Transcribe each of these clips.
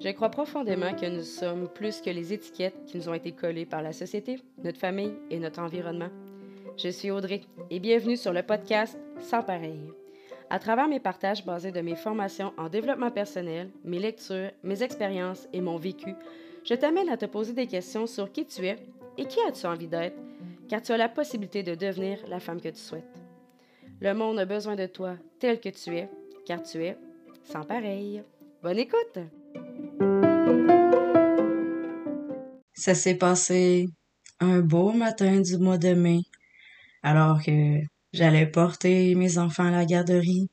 Je crois profondément que nous sommes plus que les étiquettes qui nous ont été collées par la société, notre famille et notre environnement. Je suis Audrey et bienvenue sur le podcast Sans pareil. À travers mes partages basés de mes formations en développement personnel, mes lectures, mes expériences et mon vécu, je t'amène à te poser des questions sur qui tu es et qui as-tu envie d'être, car tu as la possibilité de devenir la femme que tu souhaites. Le monde a besoin de toi tel que tu es, car tu es sans pareil. Bonne écoute! Ça s'est passé un beau matin du mois de mai, alors que j'allais porter mes enfants à la garderie.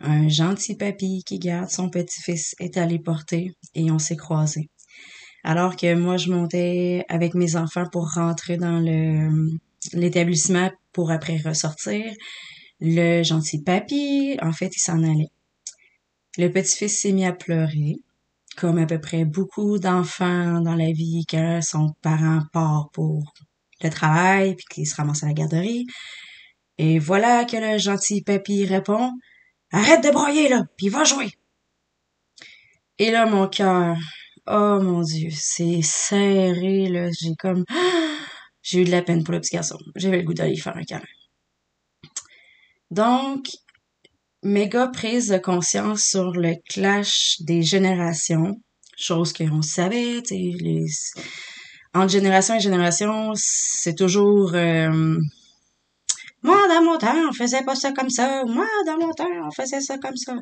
Un gentil papy qui garde son petit-fils est allé porter et on s'est croisés. Alors que moi, je montais avec mes enfants pour rentrer dans l'établissement pour après ressortir, le gentil papy, en fait, il s'en allait. Le petit-fils s'est mis à pleurer comme à peu près beaucoup d'enfants dans la vie, que son parent part pour le travail, puis qu'il se ramasse à la garderie. Et voilà que le gentil papy répond Arrête de broyer, là, puis va jouer. Et là, mon cœur, oh mon Dieu, c'est serré, là. J'ai comme. J'ai eu de la peine pour le petit garçon. J'avais le goût d'aller faire un câlin. Donc, méga prise de conscience sur le clash des générations, chose qu'on savait, les... entre génération et génération, c'est toujours euh, moi dans mon temps on faisait pas ça comme ça, moi dans mon temps on faisait ça comme ça.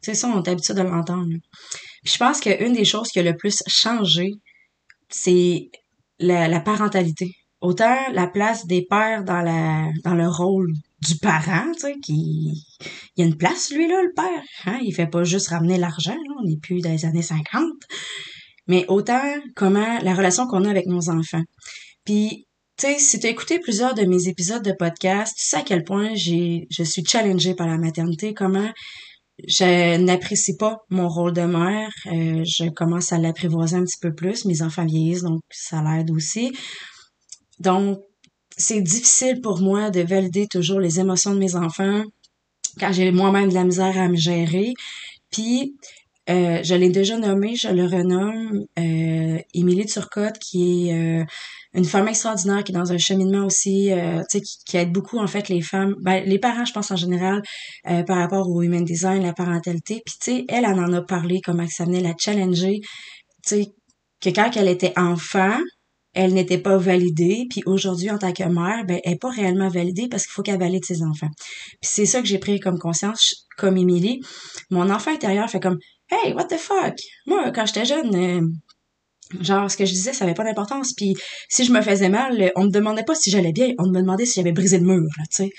C'est ça, on est habitué de l'entendre. Je pense qu'une des choses qui a le plus changé, c'est la, la parentalité. Autant la place des pères dans la dans le rôle du parent, tu sais, qui il y a une place lui là le père, hein, il fait pas juste ramener l'argent, on n'est plus dans les années 50. Mais autant comment la relation qu'on a avec nos enfants. Puis tu sais, si tu as écouté plusieurs de mes épisodes de podcast, tu sais à quel point j'ai je suis challengée par la maternité, comment je n'apprécie pas mon rôle de mère, euh, je commence à l'apprivoiser un petit peu plus, mes enfants vieillissent donc ça l'aide aussi. Donc c'est difficile pour moi de valider toujours les émotions de mes enfants quand j'ai moi-même de la misère à me gérer. Puis, euh, je l'ai déjà nommé, je le renomme, euh, Émilie Turcotte, qui est euh, une femme extraordinaire, qui est dans un cheminement aussi, euh, sais, qui, aide beaucoup, en fait, les femmes, ben, les parents, je pense, en général, euh, par rapport au human design, la parentalité. Puis, tu sais, elle, elle en a parlé, comment ça venait la challenger, tu sais, que quand elle était enfant, elle n'était pas validée, puis aujourd'hui, en tant que mère, ben, elle n'est pas réellement validée parce qu'il faut qu'elle valide ses enfants. Puis c'est ça que j'ai pris comme conscience, comme Émilie. Mon enfant intérieur fait comme « Hey, what the fuck? » Moi, quand j'étais jeune, euh, genre, ce que je disais, ça avait pas d'importance. Puis si je me faisais mal, on me demandait pas si j'allais bien, on me demandait si j'avais brisé le mur, tu sais.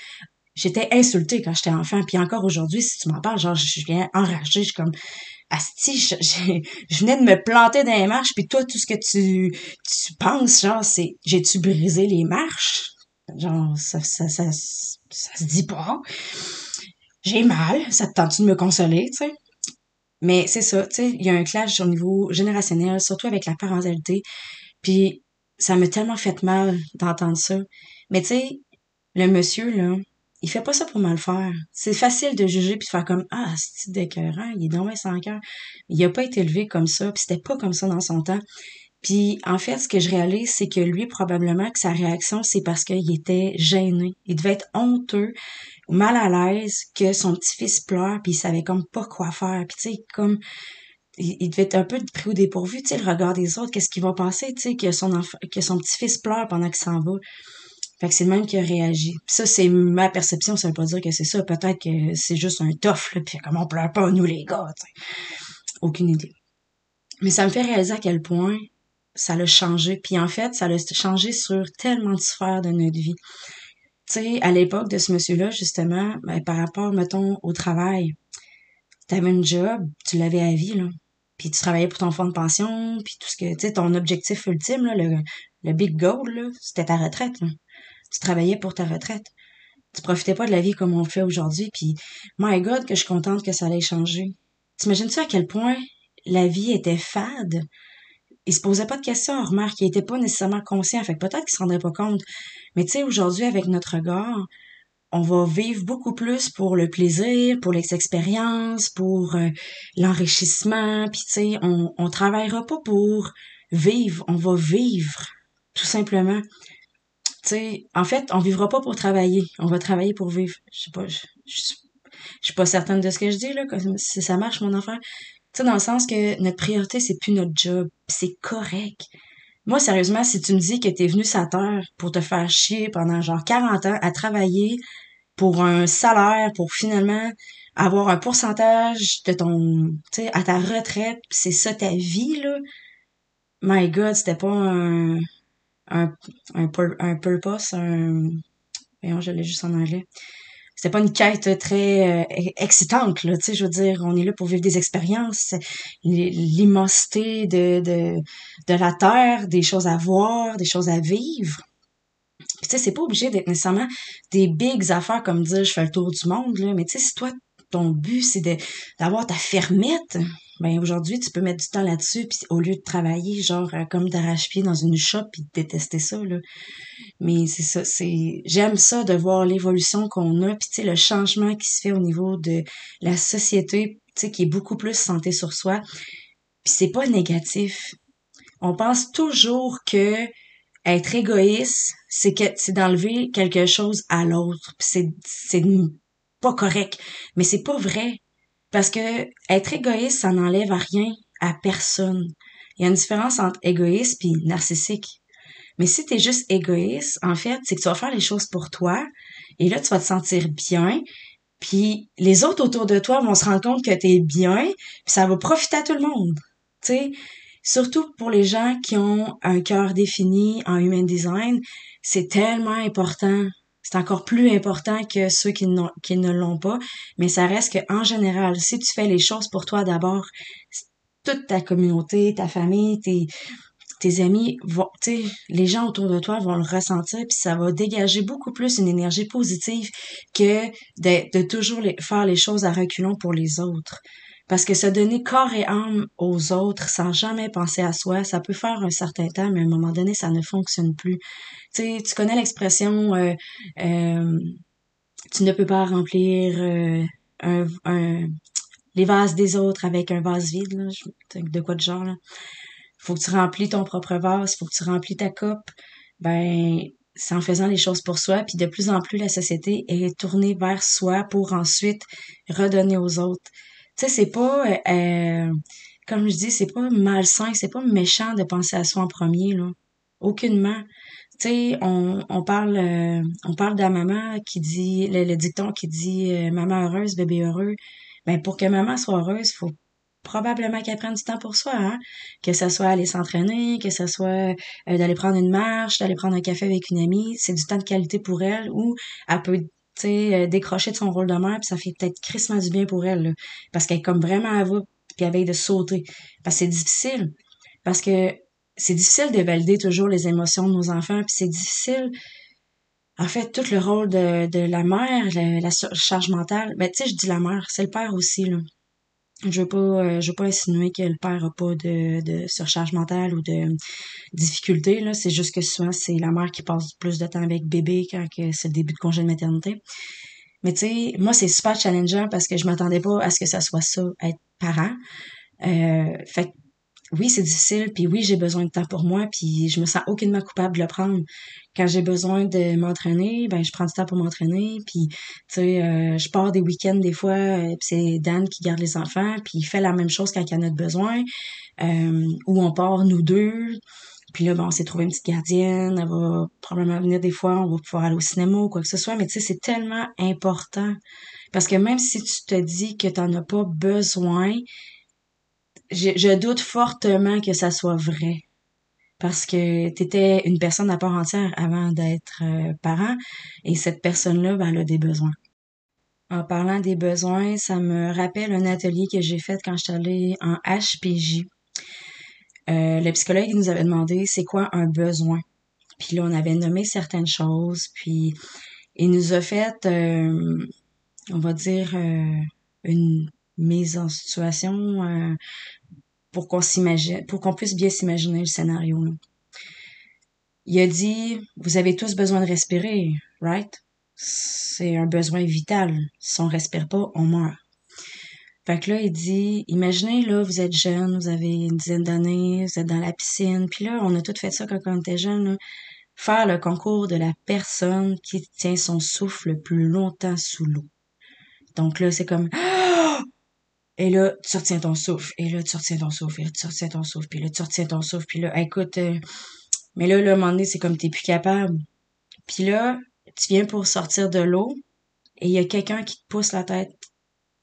J'étais insultée quand j'étais enfant, puis encore aujourd'hui, si tu m'en parles, genre, je viens enragée, je suis comme Asti, je, je, venais de me planter dans les marches, puis toi, tout ce que tu, tu penses, genre, c'est j'ai-tu brisé les marches? Genre, ça, ça, ça, ça, se dit pas. J'ai mal, ça te tente de me consoler, tu sais? Mais c'est ça, tu sais, il y a un clash au niveau générationnel, surtout avec la parentalité. Puis ça m'a tellement fait mal d'entendre ça. Mais tu sais, le monsieur, là, il fait pas ça pour mal faire. C'est facile de juger puis de faire comme ah c'est d'écœurant, il est dans sans cœur. Il a pas été élevé comme ça, puis c'était pas comme ça dans son temps. Puis en fait, ce que je réalise, c'est que lui probablement que sa réaction c'est parce qu'il était gêné. Il devait être honteux, mal à l'aise que son petit-fils pleure puis il savait comme pas quoi faire. Puis tu sais comme il, devait être un peu pris au dépourvu, tu sais, le regard des autres, qu'est-ce qu'il va penser, tu sais, que son que son petit-fils pleure pendant qu'il s'en va. Fait que c'est le même qui a réagi. ça, c'est ma perception, ça veut pas dire que c'est ça. Peut-être que c'est juste un tough, là, pis comme on pleure pas, nous, les gars. Aucune idée. Mais ça me fait réaliser à quel point ça l'a changé. Puis en fait, ça l'a changé sur tellement de sphères de notre vie. Tu sais, à l'époque de ce monsieur-là, justement, ben, par rapport, mettons, au travail, t'avais un job, tu l'avais à vie, là. Puis tu travaillais pour ton fonds de pension, puis tout ce que, tu sais, ton objectif ultime, là, le, le big goal, là, c'était ta retraite, là tu travaillais pour ta retraite. Tu profitais pas de la vie comme on fait aujourd'hui, puis my God, que je suis contente que ça allait changer. T'imagines-tu à quel point la vie était fade? Il se posait pas de questions, remarque, il était pas nécessairement conscient, fait peut-être qu'il se rendrait pas compte. Mais tu sais, aujourd'hui, avec notre regard, on va vivre beaucoup plus pour le plaisir, pour les expériences, pour euh, l'enrichissement, puis tu sais, on, on travaillera pas pour vivre, on va vivre, tout simplement. Sais, en fait, on vivra pas pour travailler, on va travailler pour vivre. Je sais pas, je, je, suis pas certaine de ce que je dis, là, si ça marche, mon enfant. Tu sais, dans le sens que notre priorité, c'est plus notre job, c'est correct. Moi, sérieusement, si tu me dis que t'es venu sa terre pour te faire chier pendant genre 40 ans à travailler pour un salaire, pour finalement avoir un pourcentage de ton, tu sais, à ta retraite, c'est ça ta vie, là. My God, c'était pas un, un, un, un purpose, un, voyons, je l'ai juste en anglais. C'était pas une quête très euh, excitante là tu sais je veux dire on est là pour vivre des expériences l'immensité de, de de la terre des choses à voir des choses à vivre. Tu sais c'est pas obligé d'être nécessairement des bigs affaires comme dire je fais le tour du monde là mais tu sais si toi ton but c'est de d'avoir ta fermette ben aujourd'hui tu peux mettre du temps là-dessus puis au lieu de travailler genre euh, comme d'arrache-pied dans une shop puis détester ça là. Mais c'est ça c'est j'aime ça de voir l'évolution qu'on a puis tu sais le changement qui se fait au niveau de la société tu sais qui est beaucoup plus santé sur soi puis c'est pas négatif. On pense toujours que être égoïste c'est que c'est d'enlever quelque chose à l'autre c'est c'est pas correct mais c'est pas vrai parce que être égoïste, ça n'enlève à rien à personne. Il y a une différence entre égoïste et narcissique. Mais si tu es juste égoïste, en fait, c'est que tu vas faire les choses pour toi et là, tu vas te sentir bien. Puis les autres autour de toi vont se rendre compte que tu es bien, puis ça va profiter à tout le monde. Tu sais, surtout pour les gens qui ont un cœur défini en human design, c'est tellement important c'est encore plus important que ceux qui, ne l'ont pas, mais ça reste que en général, si tu fais les choses pour toi d'abord, toute ta communauté, ta famille, tes, amis vont, tu les gens autour de toi vont le ressentir, puis ça va dégager beaucoup plus une énergie positive que de, toujours faire les choses à reculons pour les autres. Parce que se donner corps et âme aux autres sans jamais penser à soi, ça peut faire un certain temps, mais à un moment donné, ça ne fonctionne plus. Tu sais, tu connais l'expression euh, euh, tu ne peux pas remplir euh, un, les vases des autres avec un vase vide, là, de quoi de genre. Là. Faut que tu remplis ton propre vase, faut que tu remplis ta coupe. Ben, c'est en faisant les choses pour soi, puis de plus en plus la société est tournée vers soi pour ensuite redonner aux autres. Tu sais, c'est pas, euh, euh, comme je dis, c'est pas malsain, c'est pas méchant de penser à soi en premier, là. Aucunement. Tu sais, on, on parle, euh, on parle de la maman qui dit, le, dicton qui dit maman heureuse, bébé heureux. Ben, pour que maman soit heureuse, faut probablement qu'elle prenne du temps pour soi, hein? Que ce soit aller s'entraîner, que ce soit d'aller prendre une marche, d'aller prendre un café avec une amie, c'est du temps de qualité pour elle ou elle peut euh, décrocher de son rôle de mère, puis ça fait peut-être crissement du bien pour elle, parce qu'elle est comme vraiment à vous, puis elle veille de sauter. Parce que c'est difficile, parce que c'est difficile de valider toujours les émotions de nos enfants, puis c'est difficile, en fait, tout le rôle de, la mère, la, la charge mentale, ben tu sais, je dis la mère, c'est le père aussi, là je veux pas euh, je veux pas insinuer que le père a pas de, de surcharge mentale ou de difficulté là. C'est juste que souvent c'est la mère qui passe plus de temps avec bébé quand c'est le début de congé de maternité. Mais tu sais moi c'est super challengeant parce que je m'attendais pas à ce que ça soit ça être parent. Euh, fait oui, c'est difficile, puis oui, j'ai besoin de temps pour moi, puis je me sens aucunement coupable de le prendre. Quand j'ai besoin de m'entraîner, ben je prends du temps pour m'entraîner, puis tu sais, euh, je pars des week-ends des fois, euh, c'est Dan qui garde les enfants, puis il fait la même chose quand il en a besoin, euh, ou on part nous deux, puis là, ben, on s'est trouvé une petite gardienne, elle va probablement venir des fois, on va pouvoir aller au cinéma ou quoi que ce soit, mais tu sais, c'est tellement important. Parce que même si tu te dis que tu n'en as pas besoin, je, doute fortement que ça soit vrai. Parce que tu étais une personne à part entière avant d'être euh, parent et cette personne-là, ben, elle a des besoins. En parlant des besoins, ça me rappelle un atelier que j'ai fait quand j'étais allée en HPJ. Euh, le psychologue nous avait demandé c'est quoi un besoin? Puis là, on avait nommé certaines choses, puis il nous a fait, euh, on va dire, une mise en situation pour qu'on s'imagine, pour qu'on puisse bien s'imaginer le scénario. Il a dit, vous avez tous besoin de respirer, right? C'est un besoin vital. Si on respire pas, on meurt. Fait que là, il dit, imaginez, là, vous êtes jeune, vous avez une dizaine d'années, vous êtes dans la piscine, puis là, on a tout fait ça quand on était jeune, faire le concours de la personne qui tient son souffle le plus longtemps sous l'eau. Donc là, c'est comme, et là, tu retiens ton souffle, et là, tu retiens ton souffle, et là, tu retiens ton souffle, puis là, tu retiens ton souffle, puis là, écoute, euh, mais là, là, à un moment donné, c'est comme t'es plus capable. Puis là, tu viens pour sortir de l'eau, et il y a quelqu'un qui te pousse la tête,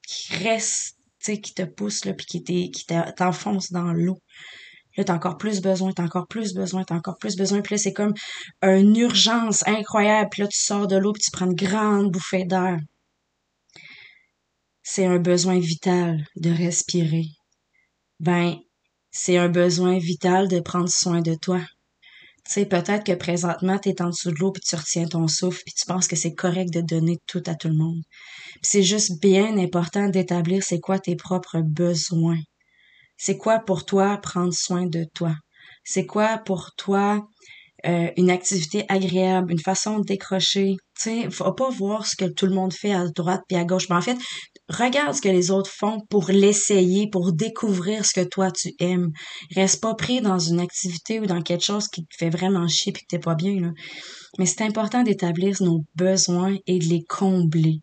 qui reste, qui te pousse, là, puis qui t'enfonce dans l'eau. Là, t'as encore plus besoin, t'as encore plus besoin, t'as encore plus besoin. Puis là, c'est comme une urgence incroyable. Puis là, tu sors de l'eau, puis tu prends une grande bouffée d'air. C'est un besoin vital de respirer. Ben, c'est un besoin vital de prendre soin de toi. Tu sais, peut-être que présentement, tu es en dessous de l'eau, puis tu retiens ton souffle, puis tu penses que c'est correct de donner tout à tout le monde. c'est juste bien important d'établir c'est quoi tes propres besoins. C'est quoi pour toi prendre soin de toi? C'est quoi pour toi euh, une activité agréable, une façon de décrocher? Tu sais, faut pas voir ce que tout le monde fait à droite puis à gauche. Mais en fait, regarde ce que les autres font pour l'essayer, pour découvrir ce que toi tu aimes. Reste pas pris dans une activité ou dans quelque chose qui te fait vraiment chier puis que t'es pas bien. Mais c'est important d'établir nos besoins et de les combler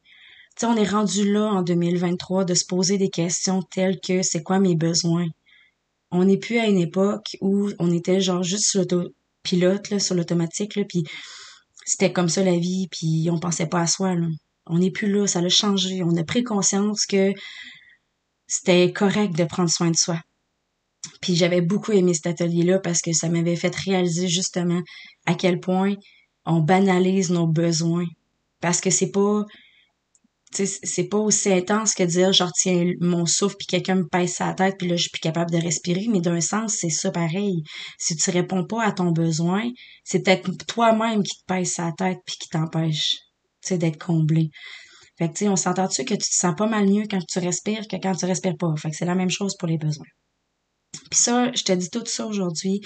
sais, on est rendu là en 2023 de se poser des questions telles que c'est quoi mes besoins? On n'est plus à une époque où on était genre juste sur l'autopilote, sur l'automatique, puis c'était comme ça la vie, puis on pensait pas à soi. On n'est plus là, ça a changé. On a pris conscience que c'était correct de prendre soin de soi. Puis j'avais beaucoup aimé cet atelier-là parce que ça m'avait fait réaliser justement à quel point on banalise nos besoins. Parce que c'est pas c'est pas aussi intense que dire genre tiens mon souffle puis quelqu'un me pèse sa tête puis là je suis plus capable de respirer mais d'un sens c'est ça pareil si tu réponds pas à ton besoin c'est peut-être toi-même qui te pèse sa tête puis qui t'empêche d'être comblé. Fait que tu sais on s'entend-tu que tu te sens pas mal mieux quand tu respires que quand tu respires pas. Fait que c'est la même chose pour les besoins. Puis ça je te dis tout ça aujourd'hui.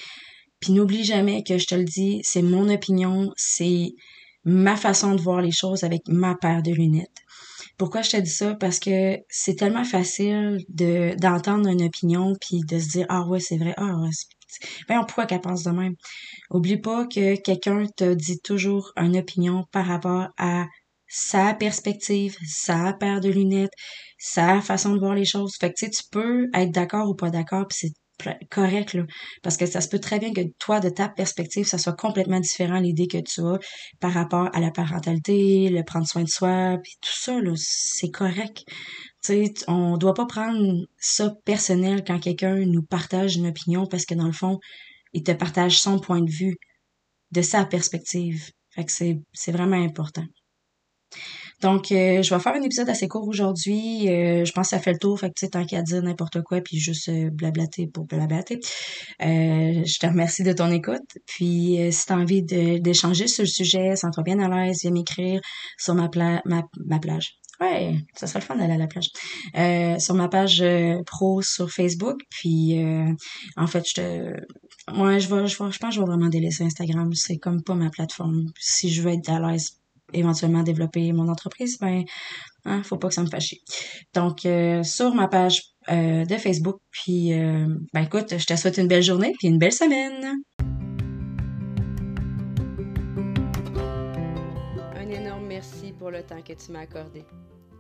Puis n'oublie jamais que je te le dis c'est mon opinion c'est ma façon de voir les choses avec ma paire de lunettes. Pourquoi je te dis ça? Parce que c'est tellement facile de d'entendre une opinion puis de se dire Ah ouais, c'est vrai, ah ouais, ben, pourquoi qu'elle pense de même? Oublie pas que quelqu'un te dit toujours une opinion par rapport à sa perspective, sa paire de lunettes, sa façon de voir les choses. Fait que tu tu peux être d'accord ou pas d'accord, puis c'est correct, là. Parce que ça se peut très bien que toi, de ta perspective, ça soit complètement différent l'idée que tu as par rapport à la parentalité, le prendre soin de soi, puis tout ça, là, c'est correct. Tu sais, on doit pas prendre ça personnel quand quelqu'un nous partage une opinion parce que dans le fond, il te partage son point de vue de sa perspective. Fait que c'est, vraiment important. Donc, euh, je vais faire un épisode assez court aujourd'hui. Euh, je pense que ça fait le tour. Fait que, tu sais, tant qu'à dire n'importe quoi, puis juste euh, blablater pour blablater. je te remercie de ton écoute. Puis, si tu as envie d'échanger sur le sujet, sens-toi bien à l'aise, viens m'écrire sur ma plage. Ouais, ça serait le fun d'aller à la plage. sur ma page pro sur Facebook. Puis, en fait, je te... Moi, je, vais, je, je pense que je vais vraiment délaisser Instagram. C'est comme pas ma plateforme. Si je veux être à l'aise éventuellement développer mon entreprise, ben, hein, faut pas que ça me fâche. Donc, euh, sur ma page euh, de Facebook, puis, euh, ben écoute, je te souhaite une belle journée, puis une belle semaine. Le temps que tu m'as accordé.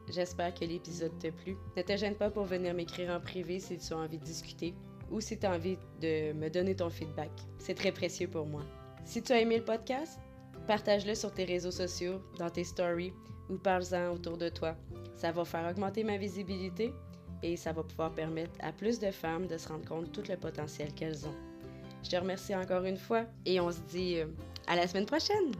J'espère que l'épisode t'a plu. Ne te gêne pas pour venir m'écrire en privé si tu as envie de discuter ou si tu as envie de me donner ton feedback. C'est très précieux pour moi. Si tu as aimé le podcast, Partage-le sur tes réseaux sociaux, dans tes stories ou parle-en autour de toi. Ça va faire augmenter ma visibilité et ça va pouvoir permettre à plus de femmes de se rendre compte de tout le potentiel qu'elles ont. Je te remercie encore une fois et on se dit euh, à la semaine prochaine!